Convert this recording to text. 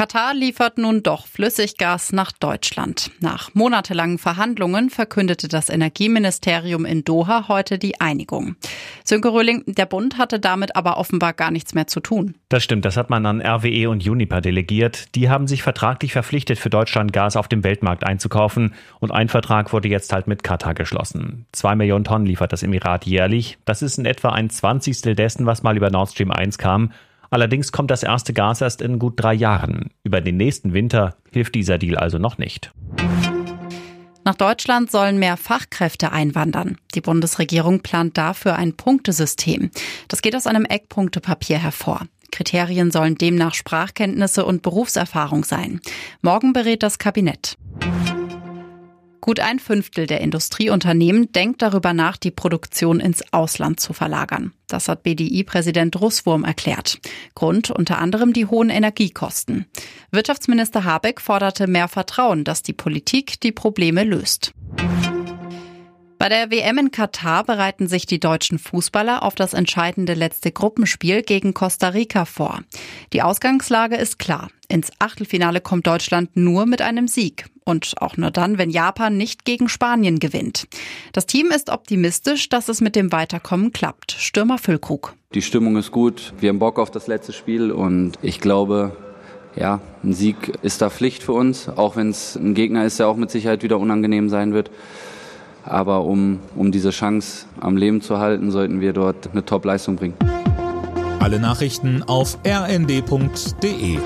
Katar liefert nun doch Flüssiggas nach Deutschland. Nach monatelangen Verhandlungen verkündete das Energieministerium in Doha heute die Einigung. Sönke Röhling, der Bund hatte damit aber offenbar gar nichts mehr zu tun. Das stimmt, das hat man an RWE und Uniper delegiert. Die haben sich vertraglich verpflichtet, für Deutschland Gas auf dem Weltmarkt einzukaufen. Und ein Vertrag wurde jetzt halt mit Katar geschlossen. Zwei Millionen Tonnen liefert das Emirat jährlich. Das ist in etwa ein Zwanzigstel dessen, was mal über Nord Stream 1 kam. Allerdings kommt das erste Gas erst in gut drei Jahren. Über den nächsten Winter hilft dieser Deal also noch nicht. Nach Deutschland sollen mehr Fachkräfte einwandern. Die Bundesregierung plant dafür ein Punktesystem. Das geht aus einem Eckpunktepapier hervor. Kriterien sollen demnach Sprachkenntnisse und Berufserfahrung sein. Morgen berät das Kabinett. Gut ein Fünftel der Industrieunternehmen denkt darüber nach, die Produktion ins Ausland zu verlagern. Das hat BDI-Präsident Russwurm erklärt. Grund unter anderem die hohen Energiekosten. Wirtschaftsminister Habeck forderte mehr Vertrauen, dass die Politik die Probleme löst. Bei der WM in Katar bereiten sich die deutschen Fußballer auf das entscheidende letzte Gruppenspiel gegen Costa Rica vor. Die Ausgangslage ist klar. Ins Achtelfinale kommt Deutschland nur mit einem Sieg. Und auch nur dann, wenn Japan nicht gegen Spanien gewinnt. Das Team ist optimistisch, dass es mit dem Weiterkommen klappt. Stürmer Füllkrug. Die Stimmung ist gut. Wir haben Bock auf das letzte Spiel und ich glaube, ja, ein Sieg ist da Pflicht für uns, auch wenn es ein Gegner ist, der auch mit Sicherheit wieder unangenehm sein wird. Aber um, um diese Chance am Leben zu halten, sollten wir dort eine Top-Leistung bringen. Alle Nachrichten auf rnd.de